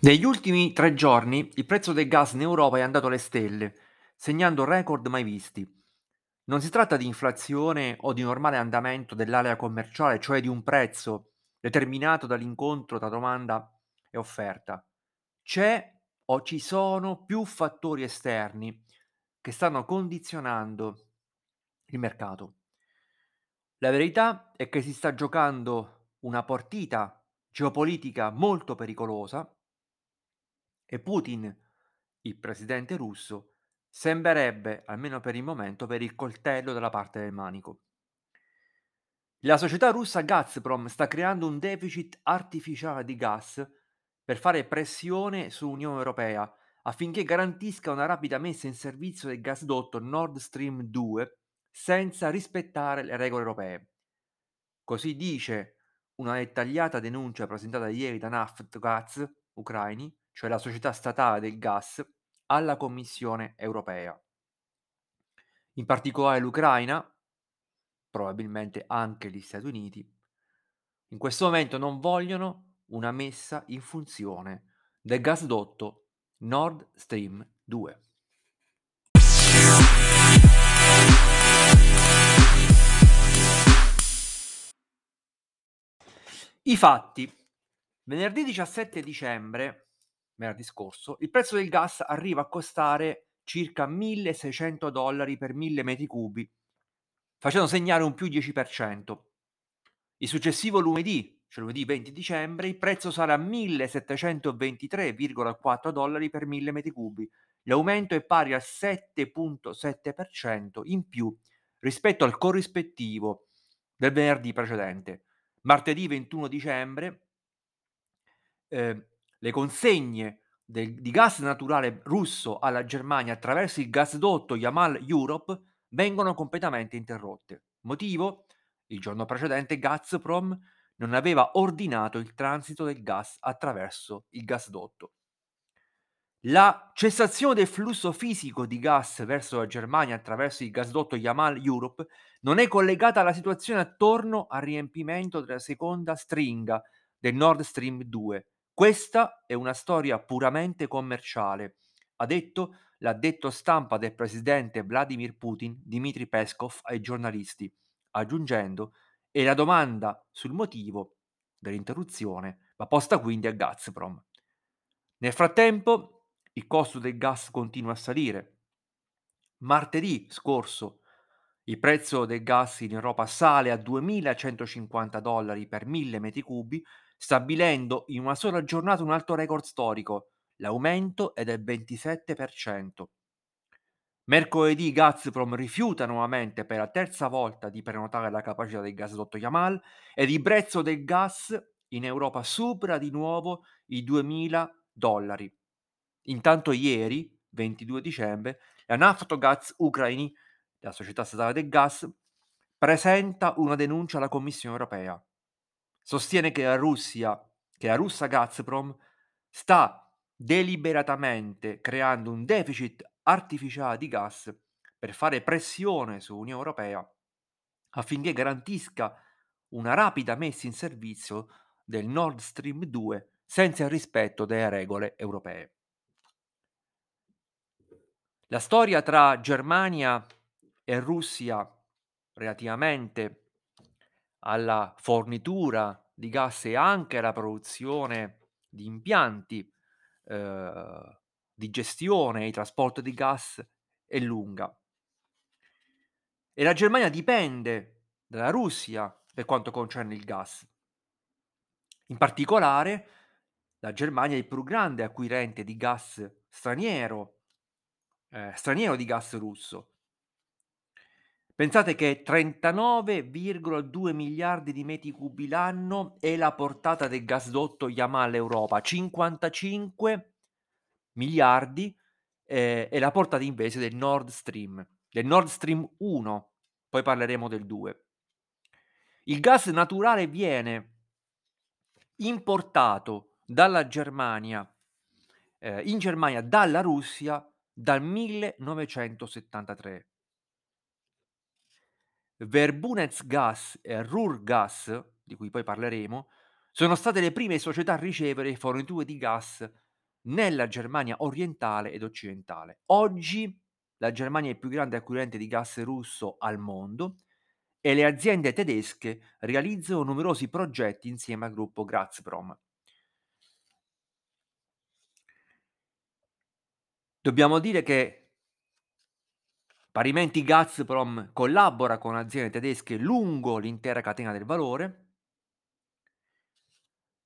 Negli ultimi tre giorni il prezzo del gas in Europa è andato alle stelle, segnando record mai visti. Non si tratta di inflazione o di normale andamento dell'area commerciale, cioè di un prezzo determinato dall'incontro tra domanda e offerta. C'è o ci sono più fattori esterni che stanno condizionando il mercato. La verità è che si sta giocando una partita geopolitica molto pericolosa e Putin, il presidente russo, sembrerebbe, almeno per il momento, avere il coltello dalla parte del manico. La società russa Gazprom sta creando un deficit artificiale di gas per fare pressione sull'Unione Europea affinché garantisca una rapida messa in servizio del gasdotto Nord Stream 2 senza rispettare le regole europee. Così dice una dettagliata denuncia presentata ieri da Naftgaz ucraini, cioè la società statale del gas, alla Commissione europea. In particolare l'Ucraina, probabilmente anche gli Stati Uniti, in questo momento non vogliono una messa in funzione del gasdotto Nord Stream 2. I fatti. Venerdì 17 dicembre, venerdì scorso, il prezzo del gas arriva a costare circa 1600 dollari per 1000 metri cubi, facendo segnare un più 10%. Il successivo lunedì, cioè lunedì 20 dicembre, il prezzo sarà 1723,4 dollari per 1000 metri cubi. L'aumento è pari al 7,7% in più rispetto al corrispettivo del venerdì precedente martedì 21 dicembre eh, le consegne del, di gas naturale russo alla Germania attraverso il gasdotto Yamal Europe vengono completamente interrotte. Motivo? Il giorno precedente Gazprom non aveva ordinato il transito del gas attraverso il gasdotto. La cessazione del flusso fisico di gas verso la Germania attraverso il gasdotto Yamal Europe non è collegata alla situazione attorno al riempimento della seconda stringa del Nord Stream 2. Questa è una storia puramente commerciale, ha detto l'addetto stampa del presidente Vladimir Putin, Dmitry Peskov, ai giornalisti, aggiungendo e la domanda sul motivo dell'interruzione va posta quindi a Gazprom. Nel frattempo, il costo del gas continua a salire. Martedì scorso il prezzo del gas in Europa sale a 2.150 dollari per 1000 metri cubi, stabilendo in una sola giornata un alto record storico. L'aumento è del 27%. Mercoledì Gazprom rifiuta nuovamente per la terza volta di prenotare la capacità del gasdotto Yamal ed il prezzo del gas in Europa supera di nuovo i 2.000 dollari. Intanto ieri, 22 dicembre, la Naftogaz Ucraini la società statale del gas, presenta una denuncia alla Commissione europea. Sostiene che la Russia, che la russa Gazprom sta deliberatamente creando un deficit artificiale di gas per fare pressione sull'Unione Europea affinché garantisca una rapida messa in servizio del Nord Stream 2 senza il rispetto delle regole europee. La storia tra Germania e Russia relativamente alla fornitura di gas e anche alla produzione di impianti eh, di gestione e trasporto di gas è lunga. E la Germania dipende dalla Russia per quanto concerne il gas. In particolare, la Germania è il più grande acquirente di gas straniero, eh, straniero di gas russo, Pensate che 39,2 miliardi di metri cubi l'anno è la portata del gasdotto Yamal Europa, 55 miliardi eh, è la portata invece del Nord Stream, del Nord Stream 1, poi parleremo del 2. Il gas naturale viene importato dalla Germania, eh, in Germania dalla Russia dal 1973 Verbundesgas e Ruhrgas, di cui poi parleremo, sono state le prime società a ricevere forniture di gas nella Germania orientale ed occidentale. Oggi la Germania è il più grande acquirente di gas russo al mondo e le aziende tedesche realizzano numerosi progetti insieme al gruppo Gazprom. Dobbiamo dire che Parimenti Gazprom collabora con aziende tedesche lungo l'intera catena del valore.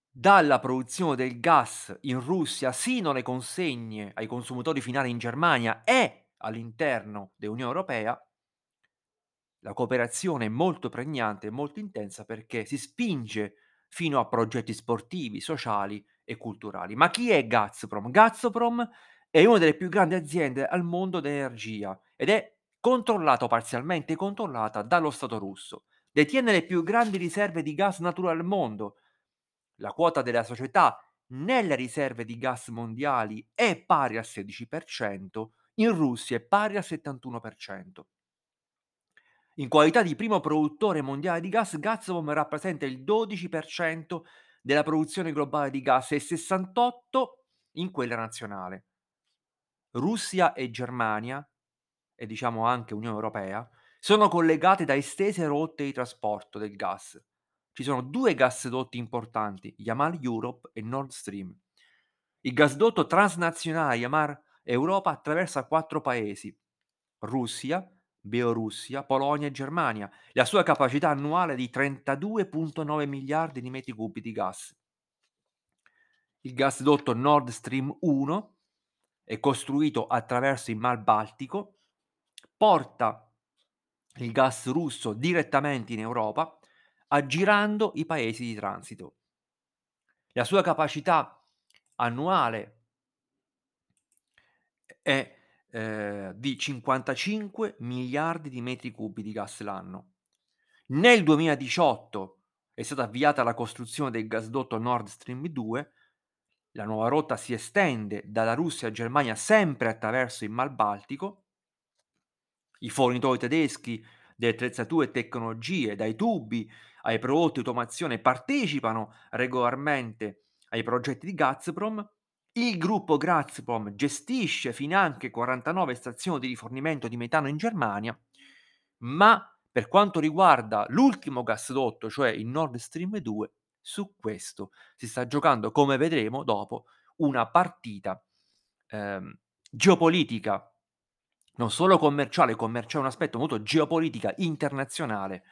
Dalla produzione del gas in Russia sino alle consegne ai consumatori finali in Germania e all'interno dell'Unione Europea, la cooperazione è molto pregnante e molto intensa perché si spinge fino a progetti sportivi, sociali e culturali. Ma chi è Gazprom? Gazprom è una delle più grandi aziende al mondo dell'energia ed è controllata o parzialmente controllata dallo Stato russo. Detiene le più grandi riserve di gas naturale al mondo. La quota della società nelle riserve di gas mondiali è pari al 16%, in Russia è pari al 71%. In qualità di primo produttore mondiale di gas, Gazprom rappresenta il 12% della produzione globale di gas e il 68% in quella nazionale. Russia e Germania e diciamo anche Unione Europea, sono collegate da estese rotte di trasporto del gas. Ci sono due gasdotti importanti, Yamal Europe e Nord Stream. Il gasdotto transnazionale Yamal Europa attraversa quattro paesi, Russia, Bielorussia, Polonia e Germania. La sua capacità annuale è di 32,9 miliardi di metri cubi di gas. Il gasdotto Nord Stream 1 è costruito attraverso il Mar Baltico porta il gas russo direttamente in Europa, aggirando i paesi di transito. La sua capacità annuale è eh, di 55 miliardi di metri cubi di gas l'anno. Nel 2018 è stata avviata la costruzione del gasdotto Nord Stream 2. La nuova rotta si estende dalla Russia a Germania sempre attraverso il Mar Baltico i fornitori tedeschi delle attrezzature e tecnologie, dai tubi ai prodotti di automazione, partecipano regolarmente ai progetti di Gazprom. Il gruppo Gazprom gestisce finanche 49 stazioni di rifornimento di metano in Germania, ma per quanto riguarda l'ultimo gasdotto, cioè il Nord Stream 2, su questo si sta giocando, come vedremo dopo, una partita ehm, geopolitica non solo commerciale, commerciale è un aspetto molto geopolitica internazionale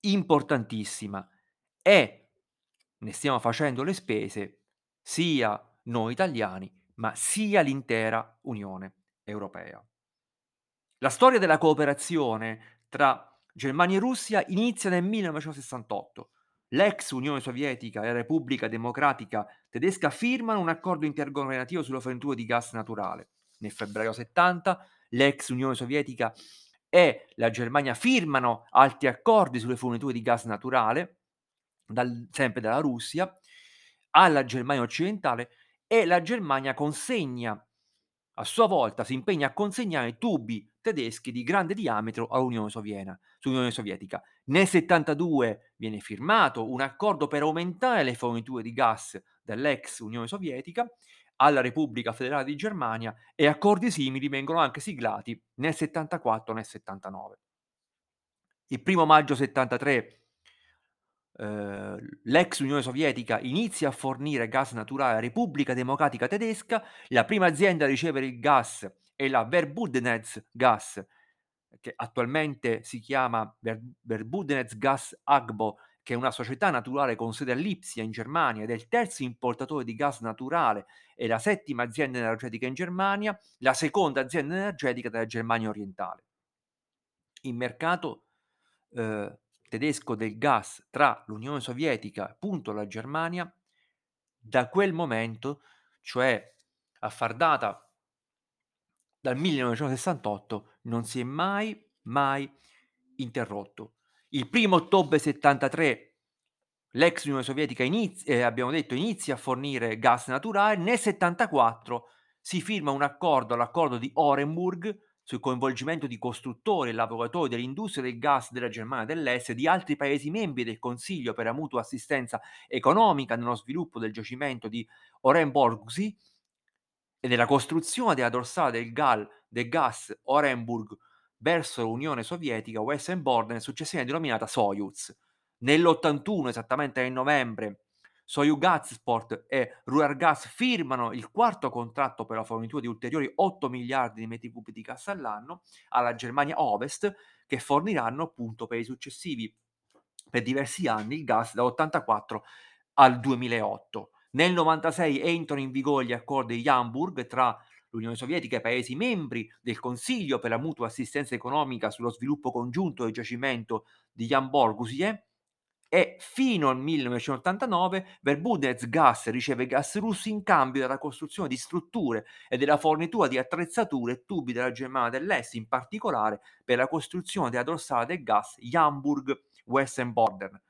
importantissima e ne stiamo facendo le spese sia noi italiani, ma sia l'intera Unione Europea. La storia della cooperazione tra Germania e Russia inizia nel 1968. L'ex Unione Sovietica e la Repubblica Democratica Tedesca firmano un accordo intergovernativo sulla fornitura di gas naturale. Nel febbraio 70 l'ex Unione Sovietica e la Germania firmano altri accordi sulle forniture di gas naturale, dal, sempre dalla Russia, alla Germania occidentale e la Germania consegna, a sua volta si impegna a consegnare tubi tedeschi di grande diametro all'Unione Sovietica. Nel 72 viene firmato un accordo per aumentare le forniture di gas dell'ex Unione Sovietica alla Repubblica Federale di Germania e accordi simili vengono anche siglati nel 74 e nel 79. Il primo maggio 73 eh, l'ex Unione Sovietica inizia a fornire gas naturale alla Repubblica Democratica Tedesca, la prima azienda a ricevere il gas è la Verbundenetz Gas, che attualmente si chiama Ver- Verbundenetz Gas Agbo che è una società naturale con sede a Lipsia in Germania ed è il terzo importatore di gas naturale e la settima azienda energetica in Germania, la seconda azienda energetica della Germania orientale. Il mercato eh, tedesco del gas tra l'Unione Sovietica e appunto la Germania, da quel momento, cioè a far data dal 1968, non si è mai, mai interrotto. Il primo ottobre 73 l'ex Unione Sovietica inizia, eh, abbiamo detto, inizia a fornire gas naturale, nel 74 si firma un accordo, l'accordo di Orenburg, sul coinvolgimento di costruttori e lavoratori dell'industria del gas della Germania dell'Est e di altri Paesi membri del Consiglio per la mutua assistenza economica nello sviluppo del giacimento di Orenburgsee e della costruzione della dorsale del, gal, del gas Orenburg verso l'Unione Sovietica Western Border, successivamente denominata Soyuz. Nell'81, esattamente nel novembre, Soyuz-Gazport e Ruargas firmano il quarto contratto per la fornitura di ulteriori 8 miliardi di metri cubi di gas all'anno alla Germania Ovest, che forniranno appunto per i successivi, per diversi anni, il gas dall'84 al 2008. Nel 96 entrano in vigore gli accordi di Hamburg tra l'Unione Sovietica e i Paesi membri del Consiglio per la mutua assistenza economica sullo sviluppo congiunto del giacimento di Jan Borgusie e fino al 1989 Verbundesgas riceve gas russi in cambio della costruzione di strutture e della fornitura di attrezzature e tubi della Germania dell'Est, in particolare per la costruzione della dorsale del gas Jamburg Western Border.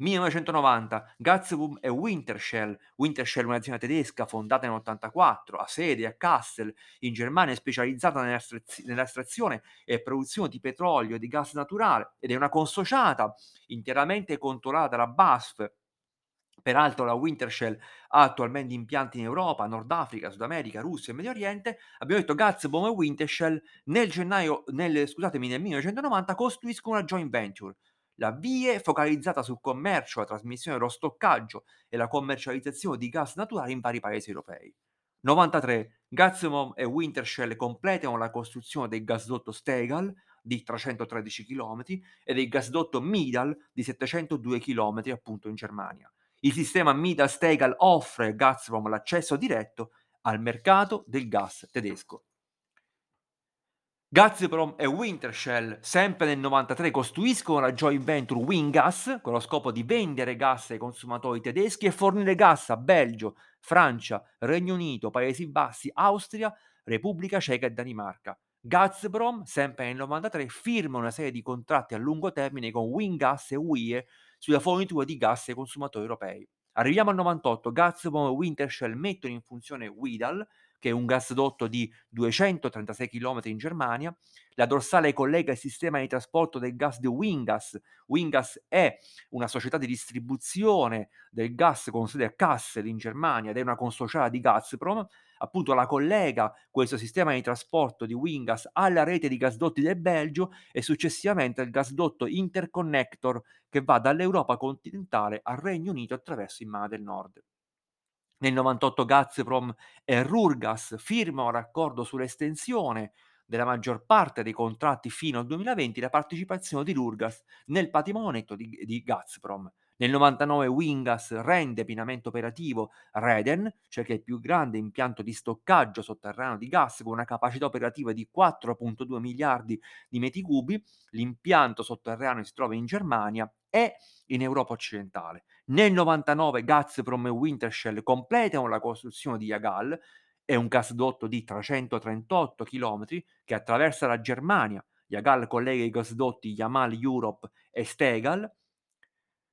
1990 Gazprom e Wintershell. Wintershell è un'azienda tedesca fondata nel 1984, ha sede a Kassel in Germania, specializzata nell'estrazione e produzione di petrolio e di gas naturale ed è una consociata interamente controllata dalla BASF. Peraltro la Wintershell ha attualmente impianti in Europa, Nord Africa, Sud America, Russia e Medio Oriente. Abbiamo detto Gazprom e Wintershell nel gennaio, nel, scusatemi, nel 1990 costruiscono una joint venture la VIE focalizzata sul commercio, la trasmissione dello stoccaggio e la commercializzazione di gas naturale in vari paesi europei. 93. Gazprom e Wintershell completano la costruzione del gasdotto Stegal di 313 km e del gasdotto Midal di 702 km appunto in Germania. Il sistema Midal-Stegal offre a Gazprom l'accesso diretto al mercato del gas tedesco. Gazprom e Wintershell, sempre nel 93, costruiscono la joint venture Wingas con lo scopo di vendere gas ai consumatori tedeschi e fornire gas a Belgio, Francia, Regno Unito, Paesi Bassi, Austria, Repubblica Ceca e Danimarca. Gazprom, sempre nel 93, firma una serie di contratti a lungo termine con Wingas e WIE sulla fornitura di gas ai consumatori europei. Arriviamo al 98, Gazprom e Wintershell mettono in funzione Widal, che è un gasdotto di 236 km in Germania. La dorsale collega il sistema di trasporto del gas di Wingas. Wingas è una società di distribuzione del gas con sede a Kassel in Germania ed è una consociata di Gazprom. Appunto la collega questo sistema di trasporto di Wingas alla rete di gasdotti del Belgio e successivamente al gasdotto Interconnector che va dall'Europa continentale al Regno Unito attraverso il Mare del Nord. Nel 98 Gazprom e Rurgas firmano un raccordo sull'estensione della maggior parte dei contratti fino al 2020 la partecipazione di Rurgas nel patrimonio di, di Gazprom. Nel 99 Wingas rende pienamente operativo Reden, cioè che è il più grande impianto di stoccaggio sotterraneo di gas con una capacità operativa di 4.2 miliardi di metri cubi. L'impianto sotterraneo si trova in Germania e in Europa occidentale. Nel 99 Gazprom e Wintershell completano la costruzione di Yagal, è un gasdotto di 338 km che attraversa la Germania. Yagal collega i gasdotti Yamal Europe e Stegal.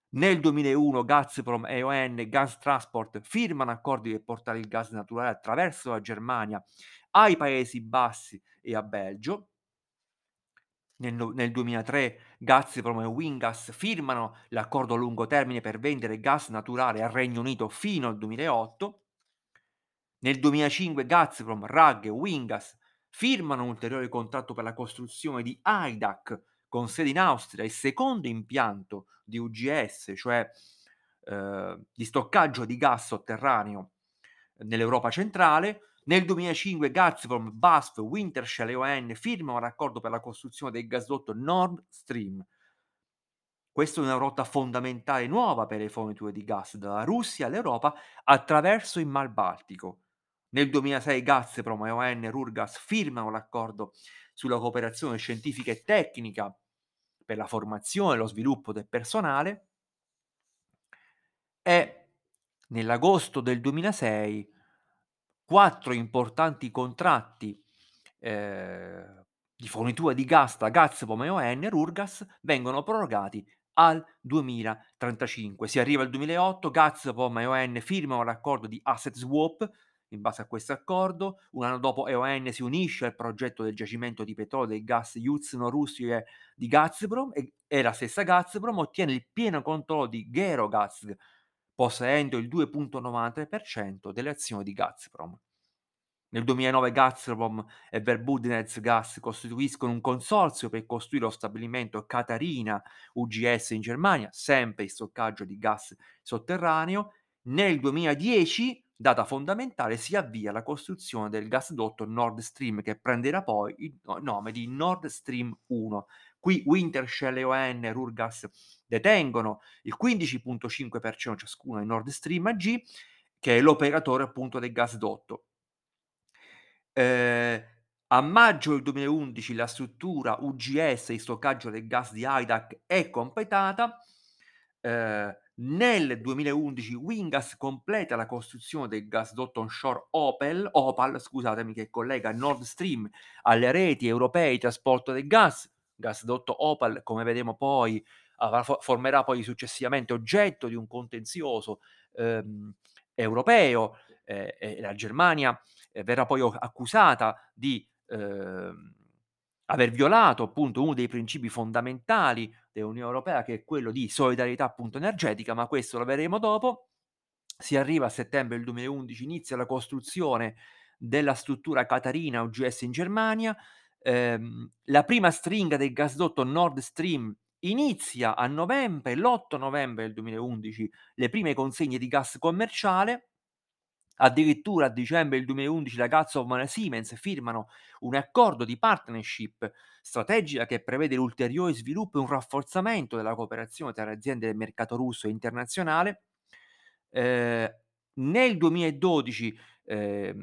Nel 2001 Gazprom e ON Gas Transport firmano accordi per portare il gas naturale attraverso la Germania ai Paesi Bassi e a Belgio nel, nel 2003 Gazprom e Wingas firmano l'accordo a lungo termine per vendere gas naturale al Regno Unito fino al 2008. Nel 2005 Gazprom, RAG e Wingas firmano un ulteriore contratto per la costruzione di IDAC con sede in Austria, il secondo impianto di UGS, cioè eh, di stoccaggio di gas sotterraneo nell'Europa centrale. Nel 2005 Gazprom, BASF, Wintershall e ON firmano un accordo per la costruzione del gasdotto Nord Stream. Questa è una rotta fondamentale nuova per le forniture di gas dalla Russia all'Europa attraverso il Mar Baltico. Nel 2006 Gazprom e ON Rurgas firmano l'accordo sulla cooperazione scientifica e tecnica per la formazione e lo sviluppo del personale e nell'agosto del 2006 quattro importanti contratti eh, di fornitura di gas da Gazprom e ON Rurgas vengono prorogati al 2035. Si arriva al 2008, Gazprom e ON firmano l'accordo di asset swap in base a questo accordo. Un anno dopo EON si unisce al progetto del giacimento di petrolio e gas Yuzhno-Russkoye di Gazprom e, e la stessa Gazprom ottiene il pieno controllo di Gerogaz, possedendo il 2,93% delle azioni di Gazprom. Nel 2009 Gazprom e Verbudinets Gas costituiscono un consorzio per costruire lo stabilimento Catarina UGS in Germania, sempre il stoccaggio di gas sotterraneo. Nel 2010, data fondamentale, si avvia la costruzione del gasdotto Nord Stream che prenderà poi il nome di Nord Stream 1. Qui Wintershall e ON Rurgas detengono il 15.5% ciascuno di Nord Stream AG, che è l'operatore appunto del gasdotto. Eh, a maggio del 2011 la struttura UGS, il stoccaggio del gas di Idac, è completata. Eh, nel 2011 Wingas completa la costruzione del gasdotto onshore Opel, Opal, scusatemi, che collega Nord Stream alle reti europee di trasporto del gas. Gasdotto Opal, come vedremo poi, formerà poi successivamente oggetto di un contenzioso ehm, europeo eh, e la Germania eh, verrà poi accusata di eh, aver violato appunto uno dei principi fondamentali dell'Unione Europea che è quello di solidarietà appunto energetica, ma questo lo vedremo dopo. Si arriva a settembre del 2011, inizia la costruzione della struttura Catarina UGS in Germania. Ehm, la prima stringa del gasdotto Nord Stream inizia a novembre, l'8 novembre del 2011, le prime consegne di gas commerciale. Addirittura a dicembre del 2011 la Gazprom e Siemens firmano un accordo di partnership strategica che prevede l'ulteriore sviluppo e un rafforzamento della cooperazione tra le aziende del mercato russo e internazionale. Eh, nel 2012 eh,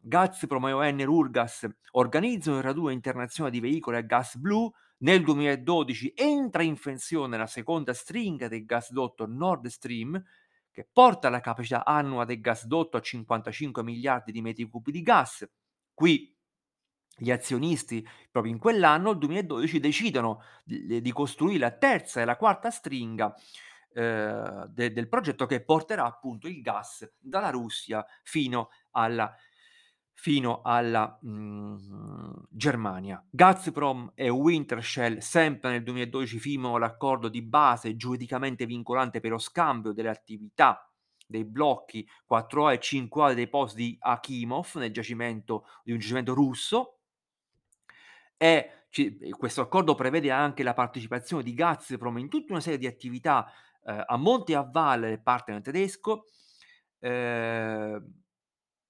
Gazprom e ON Rurgas organizzano il raduno internazionale di veicoli a gas blu. Nel 2012 entra in funzione la seconda stringa del gasdotto Nord Stream che porta la capacità annua del gasdotto a 55 miliardi di metri cubi di gas. Qui gli azionisti, proprio in quell'anno, il 2012, decidono di, di costruire la terza e la quarta stringa eh, de, del progetto che porterà appunto il gas dalla Russia fino alla fino alla mh, mhmm, Germania. Gazprom e Wintershell sempre nel 2012 firmano l'accordo di base giuridicamente vincolante per lo scambio delle attività dei blocchi 4A e 5A dei posti di Akimov nel giacimento di un giacimento russo e ci, questo accordo prevede anche la partecipazione di Gazprom in tutta una serie di attività eh, a monte e a valle del partner tedesco eh,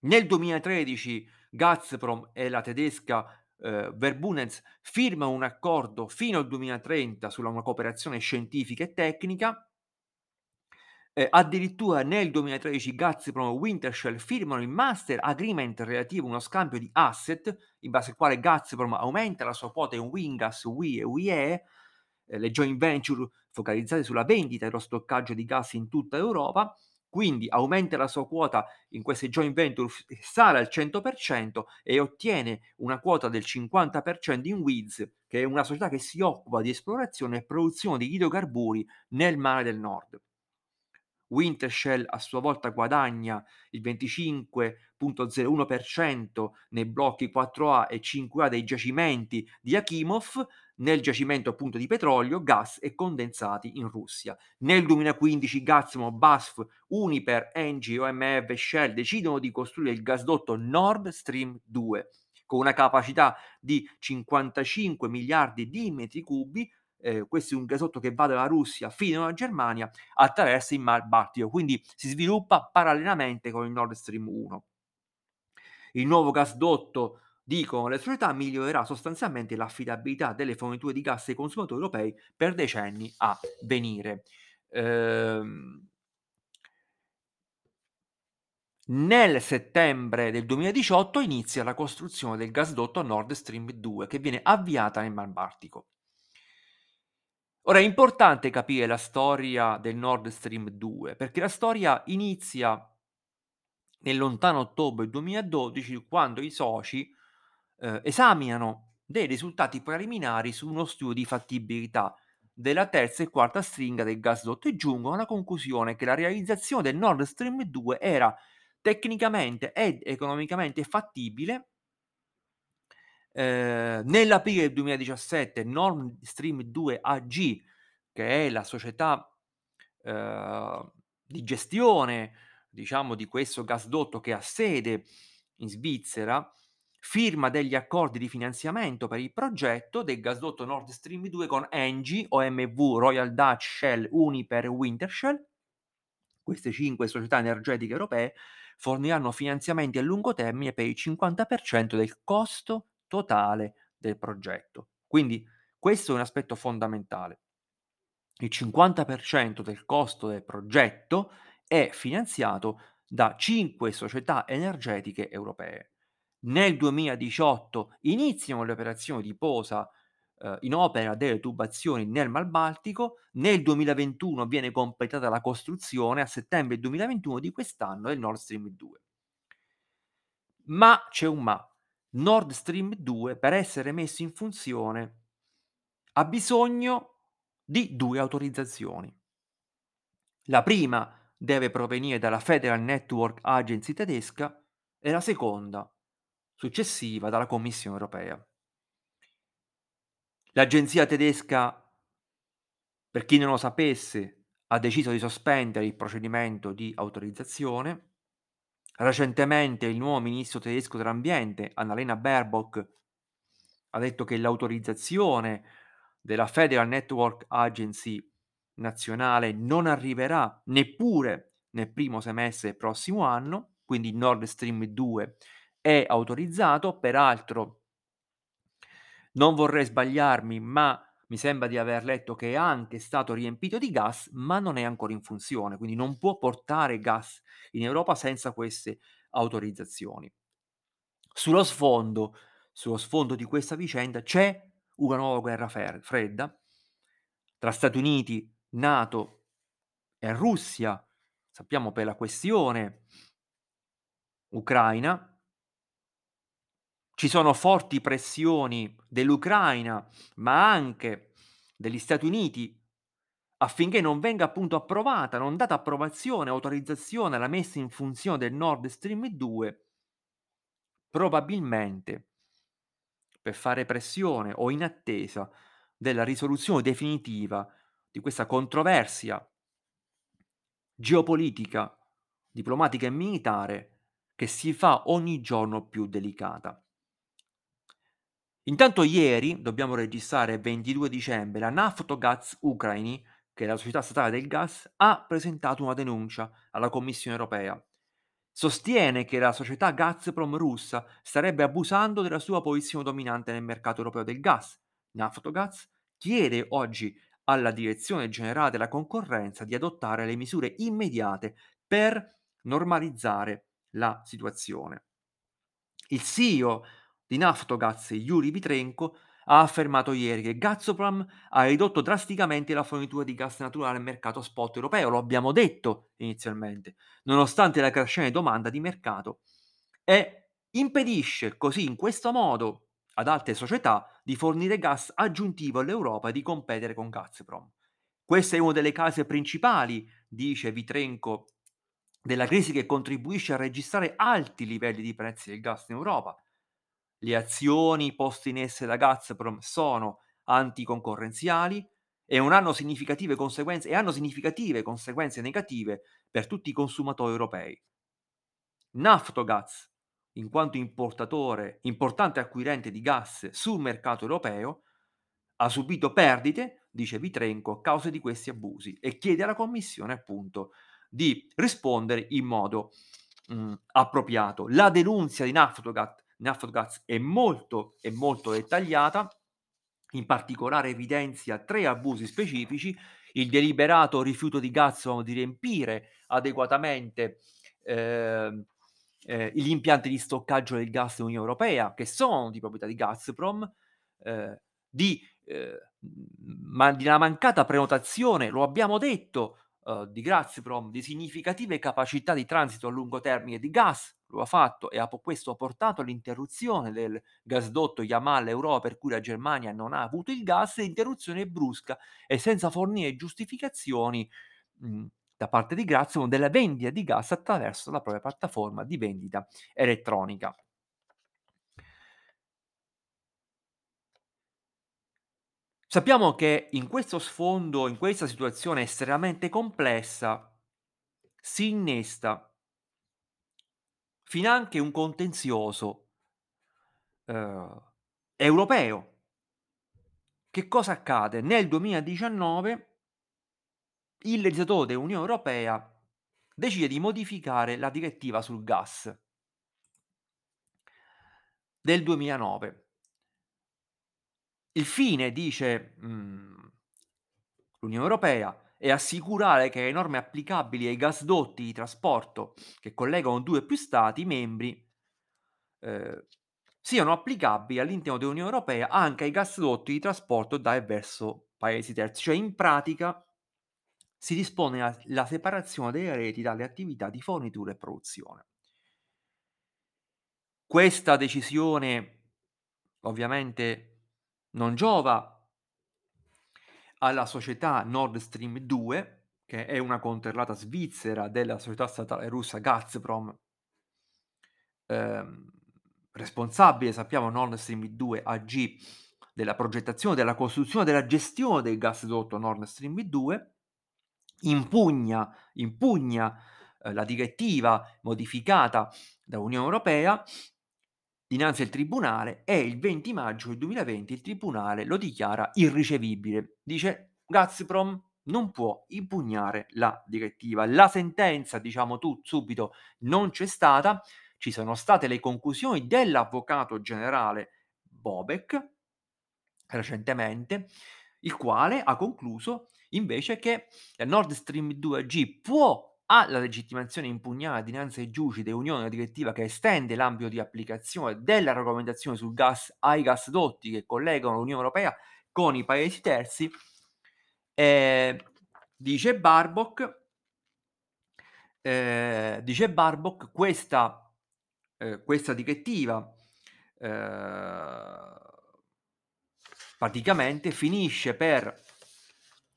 nel 2013 Gazprom e la tedesca eh, Verbunetz firmano un accordo fino al 2030 sulla una cooperazione scientifica e tecnica. Eh, addirittura nel 2013 Gazprom e Wintershell firmano il master agreement relativo a uno scambio di asset in base al quale Gazprom aumenta la sua quota in Wingas, WE e WIE, eh, le joint venture focalizzate sulla vendita e lo stoccaggio di gas in tutta Europa quindi aumenta la sua quota in queste joint venture, sale al 100% e ottiene una quota del 50% in Wiz, che è una società che si occupa di esplorazione e produzione di idrocarburi nel mare del nord. Wintershell a sua volta guadagna il 25.01% nei blocchi 4A e 5A dei giacimenti di Akimov, nel giacimento appunto di petrolio, gas e condensati in Russia. Nel 2015 Gazprom, BASF, Uniper, Engie, OMF e Shell decidono di costruire il gasdotto Nord Stream 2 con una capacità di 55 miliardi di metri cubi. Eh, questo è un gasotto che va dalla Russia fino alla Germania attraverso il Mar Baltico, quindi si sviluppa parallelamente con il Nord Stream 1. Il nuovo gasdotto dicono le società, migliorerà sostanzialmente l'affidabilità delle forniture di gas ai consumatori europei per decenni a venire. Ehm, nel settembre del 2018 inizia la costruzione del gasdotto Nord Stream 2 che viene avviata nel Mar Baltico. Ora è importante capire la storia del Nord Stream 2 perché la storia inizia nel lontano ottobre 2012 quando i soci eh, esaminano dei risultati preliminari su uno studio di fattibilità della terza e quarta stringa del gasdotto e giungono alla conclusione che la realizzazione del Nord Stream 2 era tecnicamente ed economicamente fattibile ehm, nell'aprile del 2017 Nord Stream 2 AG, che è la società, ehm, di gestione, diciamo, di questo gasdotto che ha sede in Svizzera, firma degli accordi di finanziamento per il progetto del gasdotto Nord Stream 2 con Engie, OMV, Royal Dutch Shell, Uniper e Wintershall. Queste 5 società energetiche europee forniranno finanziamenti a lungo termine per il 50% del costo totale del progetto. Quindi questo è un aspetto fondamentale. Il 50% del costo del progetto è finanziato da 5 società energetiche europee. Nel 2018 iniziano le operazioni di posa eh, in opera delle tubazioni nel Mar Baltico, nel 2021 viene completata la costruzione, a settembre 2021 di quest'anno, del Nord Stream 2. Ma c'è un ma. Nord Stream 2 per essere messo in funzione ha bisogno di due autorizzazioni. La prima deve provenire dalla Federal Network Agency tedesca e la seconda successiva dalla Commissione europea. L'agenzia tedesca, per chi non lo sapesse, ha deciso di sospendere il procedimento di autorizzazione. Recentemente il nuovo ministro tedesco dell'ambiente, Annalena Baerbock, ha detto che l'autorizzazione della Federal Network Agency nazionale non arriverà neppure nel primo semestre del prossimo anno, quindi Nord Stream 2 è autorizzato, peraltro non vorrei sbagliarmi, ma mi sembra di aver letto che è anche stato riempito di gas, ma non è ancora in funzione, quindi non può portare gas in Europa senza queste autorizzazioni. Sullo sfondo, sullo sfondo di questa vicenda c'è una nuova guerra fredda tra Stati Uniti, NATO e Russia, sappiamo per la questione ucraina, ci sono forti pressioni dell'Ucraina, ma anche degli Stati Uniti affinché non venga appunto approvata, non data approvazione, autorizzazione alla messa in funzione del Nord Stream 2, probabilmente per fare pressione o in attesa della risoluzione definitiva di questa controversia geopolitica, diplomatica e militare che si fa ogni giorno più delicata. Intanto ieri, dobbiamo registrare 22 dicembre, la Naftogaz Ucraini, che è la società statale del gas, ha presentato una denuncia alla Commissione europea. Sostiene che la società Gazprom russa starebbe abusando della sua posizione dominante nel mercato europeo del gas. Naftogaz chiede oggi alla Direzione Generale della Concorrenza di adottare le misure immediate per normalizzare la situazione. Il CEO di Naftogaz Yuri Vitrenko ha affermato ieri che Gazprom ha ridotto drasticamente la fornitura di gas naturale al mercato spot europeo, lo abbiamo detto inizialmente, nonostante la crescente domanda di mercato e impedisce così in questo modo ad altre società di fornire gas aggiuntivo all'Europa e di competere con Gazprom. Questa è una delle cause principali, dice Vitrenko, della crisi che contribuisce a registrare alti livelli di prezzi del gas in Europa le azioni poste in essere da Gazprom sono anticoncorrenziali e hanno significative conseguenze e hanno significative conseguenze negative per tutti i consumatori europei. Naftogaz, in quanto importatore, importante acquirente di gas sul mercato europeo, ha subito perdite, dice Vitrenko, a causa di questi abusi e chiede alla Commissione appunto di rispondere in modo mh, appropriato. La denunzia di Naftogaz Naftogaz è molto, è molto dettagliata, in particolare evidenzia tre abusi specifici, il deliberato rifiuto di Gazprom di riempire adeguatamente eh, eh, gli impianti di stoccaggio del gas dell'Unione Europea, che sono di proprietà di Gazprom, eh, di, eh, ma di una mancata prenotazione, lo abbiamo detto, uh, di Gazprom di significative capacità di transito a lungo termine di gas, lo ha fatto e questo ha portato all'interruzione del gasdotto Yamal Europa per cui la Germania non ha avuto il gas, l'interruzione brusca e senza fornire giustificazioni mh, da parte di Gazprom della vendita di gas attraverso la propria piattaforma di vendita elettronica. Sappiamo che in questo sfondo, in questa situazione estremamente complessa, si innesta finanche un contenzioso eh, europeo. Che cosa accade? Nel 2019 il legislatore dell'Unione Europea decide di modificare la direttiva sul gas del 2009. Il fine, dice mh, l'Unione Europea, è assicurare che le norme applicabili ai gasdotti di trasporto che collegano due o più Stati membri eh, siano applicabili all'interno dell'Unione Europea anche ai gasdotti di trasporto da e verso paesi terzi. Cioè, in pratica, si dispone la separazione delle reti dalle attività di fornitura e produzione. Questa decisione ovviamente non giova alla società Nord Stream 2, che è una controllata svizzera della società statale russa Gazprom, ehm, responsabile, sappiamo, Nord Stream 2 AG della progettazione, della costruzione, della gestione del gasdotto Nord Stream 2, impugna, impugna eh, la direttiva modificata dall'Unione Europea dinanzi al tribunale e il 20 maggio del 2020 il tribunale lo dichiara irricevibile. Dice Gazprom non può impugnare la direttiva. La sentenza, diciamo tu subito, non c'è stata, ci sono state le conclusioni dell'avvocato generale Bobek recentemente, il quale ha concluso invece che la Nord Stream 2G può ha la legittimazione impugnata dinanzi ai giudici dell'Unione una direttiva che estende l'ambito di applicazione della regolamentazione sul gas ai gasdotti che collegano l'Unione Europea con i paesi terzi, eh, dice Barbock, eh, dice Barbock, questa, eh, questa direttiva eh, praticamente finisce per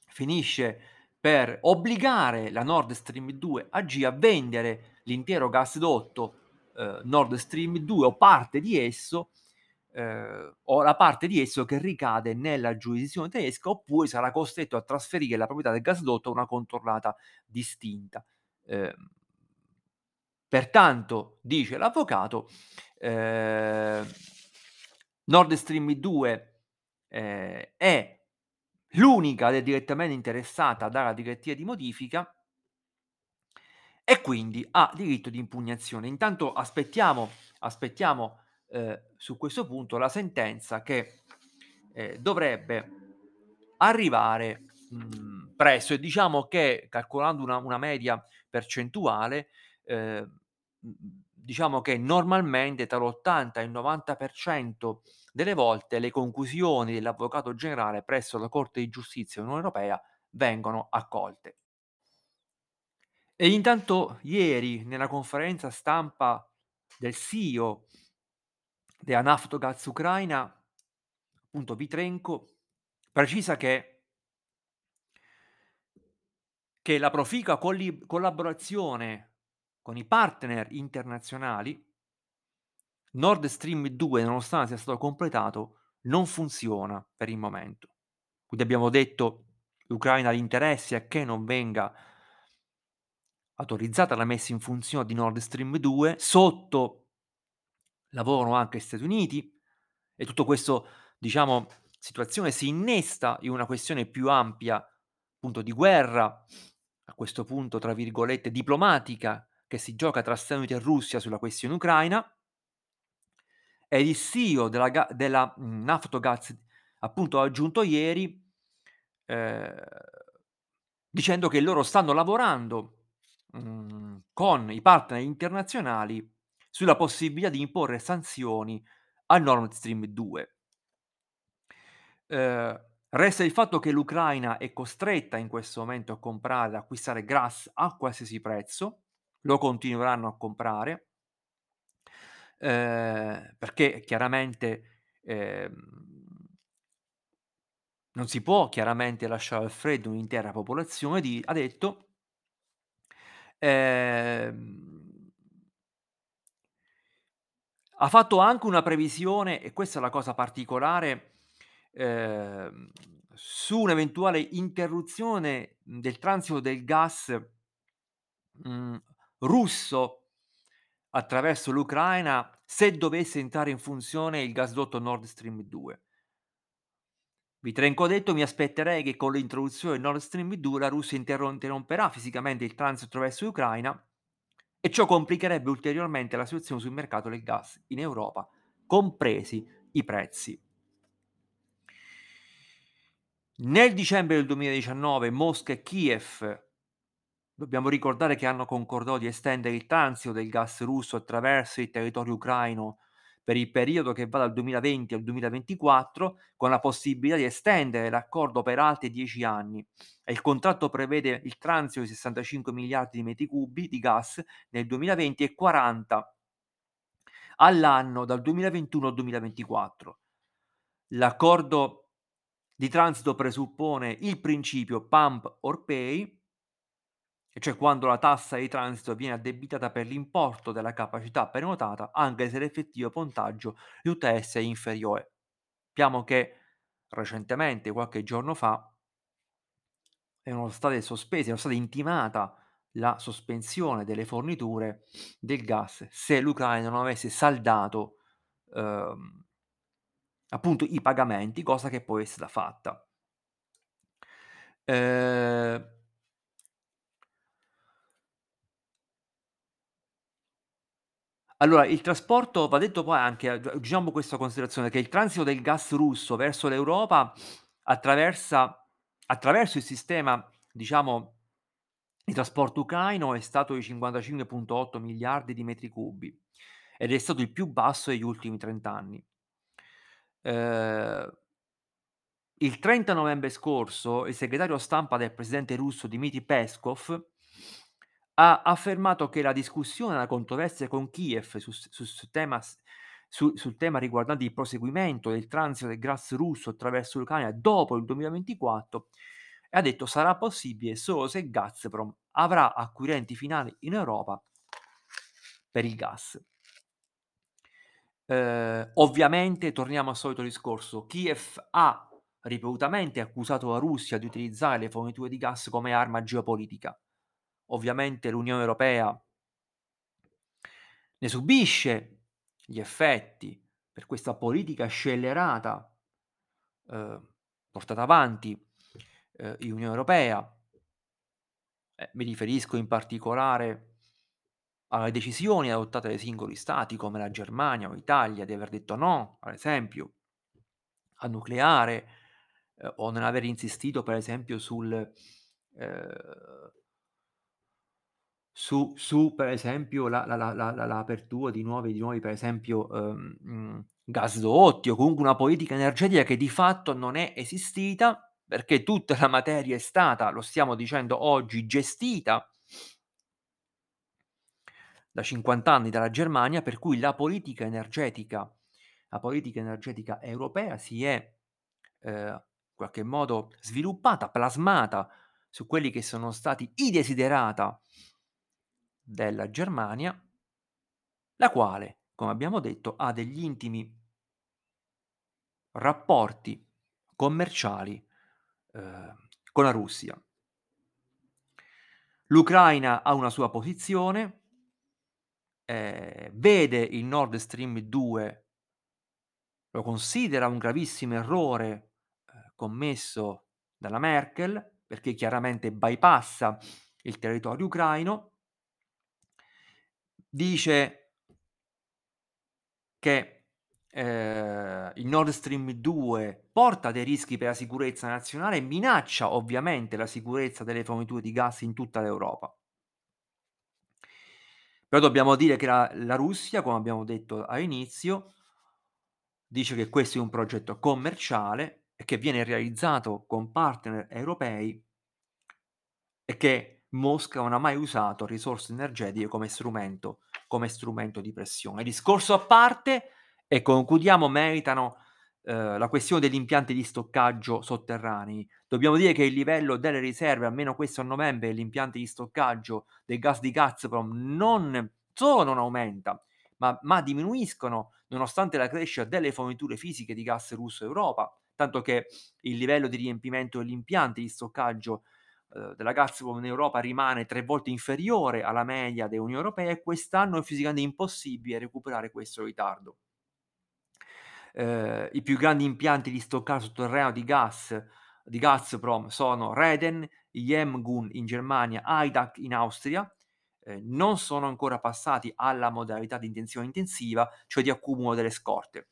finisce per obbligare la Nord Stream 2 AG a vendere l'intero gasdotto eh, Nord Stream 2 o parte di esso eh, o la parte di esso che ricade nella giurisdizione tedesca oppure sarà costretto a trasferire la proprietà del gasdotto a una controllata distinta. Eh, pertanto, dice l'avvocato, eh, Nord Stream 2 eh, è l'unica ed è direttamente interessata dalla direttiva di modifica e quindi ha diritto di impugnazione. Intanto aspettiamo, aspettiamo eh, su questo punto la sentenza che eh, dovrebbe arrivare mh, presto e diciamo che calcolando una, una media percentuale eh, diciamo che normalmente tra l'80 e il 90% delle volte le conclusioni dell'avvocato generale presso la Corte di Giustizia dell'Unione Europea vengono accolte. E intanto ieri nella conferenza stampa del CEO della Naftogaz Ucraina, appunto Vitrenko, precisa che, che la proficua collaborazione con i partner internazionali Nord Stream 2, nonostante sia stato completato, non funziona per il momento. Quindi abbiamo detto l'Ucraina ha l'interesse a che non venga autorizzata la messa in funzione di Nord Stream 2, sotto lavorano anche gli Stati Uniti e tutto questo, diciamo, situazione si innesta in una questione più ampia, appunto di guerra, a questo punto, tra virgolette, diplomatica, che si gioca tra Stati Uniti e Russia sulla questione ucraina, e il CEO della, della mhmm, Naftogaz appunto ha aggiunto ieri eh, dicendo che loro stanno lavorando mh, mhmm, con i partner internazionali sulla possibilità di imporre sanzioni a Nord Stream 2. Eh, resta il fatto che l'Ucraina è costretta in questo momento a comprare, ad acquistare gas a qualsiasi prezzo, lo continueranno a comprare, eh, perché chiaramente eh, non si può chiaramente lasciare al freddo un'intera popolazione, di, ha detto, Ehm ha fatto anche una previsione, e questa è la cosa particolare, ehm, su un'eventuale interruzione, del transito del gas mhmm, russo attraverso l'Ucraina, se dovesse entrare in funzione il gasdotto Nord Stream 2. Vitrenko ha detto: "Mi aspetterei che con l'introduzione del Nord Stream 2 la Russia interro interromperà fisicamente il transito verso l'Ucraina e ciò complicherebbe ulteriormente la situazione sul mercato del gas in Europa, compresi i prezzi". Nel dicembre del 2019 Mosca e Kiev dobbiamo ricordare che hanno concordato di estendere il transito del gas russo attraverso il territorio ucraino per il periodo che va dal 2020 al 2024, con la possibilità di estendere l'accordo per altri 10 anni. E il contratto prevede il transito di 65 miliardi di metri cubi di gas nel 2020 e 40 all'anno dal 2021 al 2024. L'accordo di transito presuppone il principio pump or pay, cioè quando la tassa di transito viene addebitata per l'importo della capacità prenotata, anche se l'effettivo pontaggio risulta essere inferiore. Sappiamo che recentemente, qualche giorno fa, erano state sospese, era stata intimata la sospensione delle forniture del gas se l'Ucraina non avesse saldato, uhm, appunto i pagamenti, cosa che poi è stata fatta. Ehm Allora, il trasporto va detto poi anche ag aggiungiamo questa considerazione, che il transito del gas russo verso l'Europa attraversa attraverso il sistema, diciamo, di trasporto ucraino è stato di 55.8 miliardi di metri cubi ed è stato il più basso degli ultimi 30 anni. Ehm il 30 novembre scorso il segretario stampa del presidente russo Dmitry Peskov ha affermato che la discussione, la controversia con Kiev su su s tema su sul tema riguardante il proseguimento del transito del gas russo attraverso l'Ucraina dopo il 2024 e ha detto: "Sarà possibile solo se Gazprom avrà acquirenti finali in Europa per il gas". Ehm, ovviamente torniamo al solito discorso, Kiev ha ripetutamente accusato la Russia di utilizzare le forniture di gas come arma geopolitica. Ovviamente l'Unione Europea ne subisce gli effetti per questa politica scellerata, uhm, portata avanti, uhm, in Unione Europea. Eh, mi riferisco in particolare alle decisioni adottate dai singoli stati come la Germania o l'Italia di aver detto no, ad esempio, al nucleare, uhm, o non aver insistito per esempio sul ehm su su per esempio la la la la la l'apertura di nuovi di nuovi per esempio, mhmm, gasdotti o comunque una politica energetica che di fatto non è esistita, perché tutta la materia è stata, lo stiamo dicendo oggi, gestita da 50 anni dalla Germania, per cui la politica energetica la politica energetica europea si è, ehm, in qualche modo sviluppata, plasmata su quelli che sono stati i desiderata della Germania la quale, come abbiamo detto, ha degli intimi rapporti commerciali, uhm, con la Russia. L'Ucraina ha una sua posizione ehm, vede il Nord Stream 2 lo considera un gravissimo errore, ehm, commesso dalla Merkel, perché chiaramente bypassa il territorio ucraino dice che, ehm, il Nord Stream 2 porta dei rischi per la sicurezza nazionale e minaccia ovviamente la sicurezza delle forniture di gas in tutta l'Europa. Però dobbiamo dire che la la Russia, come abbiamo detto all'inizio dice che questo è un progetto commerciale e che viene realizzato con partner europei e che Mosca non ha mai usato risorse energetiche come strumento come strumento di pressione. Discorso a parte e concludiamo, meritano, eh, la questione degli impianti di stoccaggio sotterranei. Dobbiamo dire che il livello delle riserve, almeno questo a novembre, gli impianti di stoccaggio del gas di Gazprom non solo non aumenta, ma, ma diminuiscono nonostante la crescita delle forniture fisiche di gas russo Europa, tanto che il livello di riempimento degli impianti di stoccaggio della Gazprom in Europa rimane tre volte inferiore alla media dell'Unione Europea e quest'anno è fisicamente impossibile recuperare questo ritardo. Eh, I più grandi impianti di stoccaggio sotterraneo di gas di Gazprom sono Reden, Jemgun in Germania, Aidak in Austria, eh, non sono ancora passati alla modalità di intenzione intensiva, cioè di accumulo delle scorte.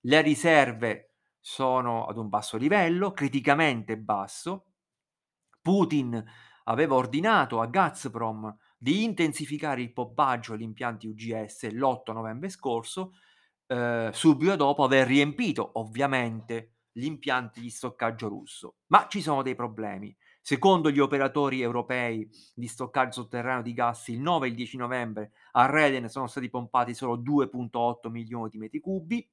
Le riserve sono ad un basso livello, criticamente basso. Putin aveva ordinato a Gazprom di intensificare il pompaggio agli impianti UGS l'8 novembre scorso, eh, subito dopo aver riempito ovviamente gli impianti di stoccaggio russo. Ma ci sono dei problemi. Secondo gli operatori europei di stoccaggio sotterraneo di gas, il 9 e il 10 novembre a Reden sono stati pompati solo 2,8 milioni di metri cubi.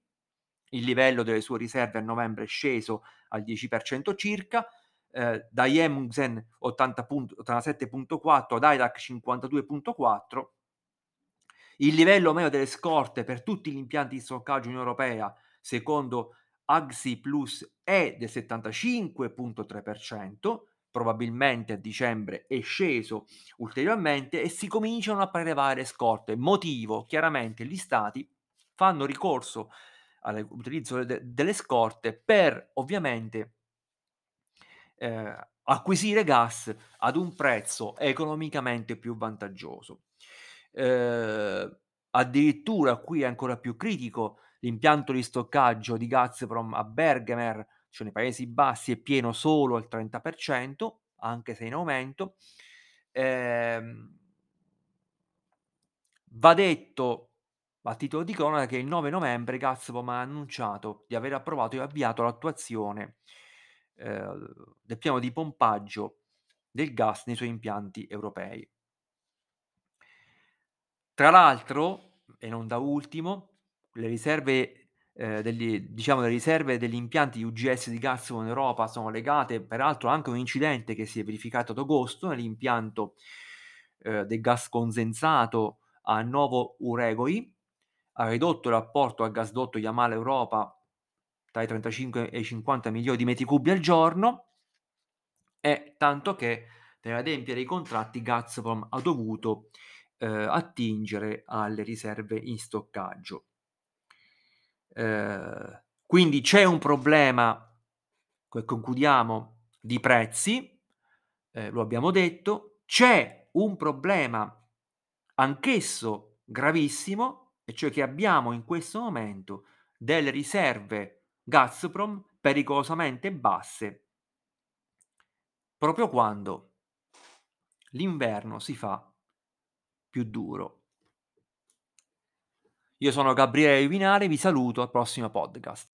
Il livello delle sue riserve a novembre è sceso al 10% circa. Eh, da Jemungsen 87.4 ad Irak 52.4. Il livello medio delle scorte per tutti gli impianti di stoccaggio in Europea, secondo Agsi Plus, è del 75.3%, probabilmente a dicembre è sceso ulteriormente e si cominciano a prelevare scorte. Motivo, chiaramente gli stati fanno ricorso all'utilizzo de- delle scorte per ovviamente eh, acquisire gas ad un prezzo economicamente più vantaggioso. Eh, addirittura qui è ancora più critico l'impianto di stoccaggio di Gazprom a Bergemer cioè nei Paesi Bassi è pieno solo al 30%, anche se in aumento. Ehm, va detto a titolo di cronaca che il 9 novembre Gazprom ha annunciato di aver approvato e avviato l'attuazione eh, del piano di pompaggio del gas nei suoi impianti europei. Tra l'altro, e non da ultimo, le riserve eh, degli, diciamo, le riserve degli impianti UGS di gas in Europa sono legate peraltro anche a un incidente che si è verificato ad agosto nell'impianto eh, del gas condensato a Novo Uregoi, ha ridotto il rapporto a gasdotto Yamal Europa tra i 35 e i 50 milioni di metri cubi al giorno e tanto che per adempiere i contratti Gazprom ha dovuto eh, attingere alle riserve in stoccaggio. Eh, quindi c'è un problema, concludiamo, di prezzi, eh, lo abbiamo detto, c'è un problema anch'esso gravissimo, e cioè che abbiamo in questo momento delle riserve Gazprom pericolosamente basse, proprio quando l'inverno si fa più duro. Io sono Gabriele Vinare, vi saluto al prossimo podcast.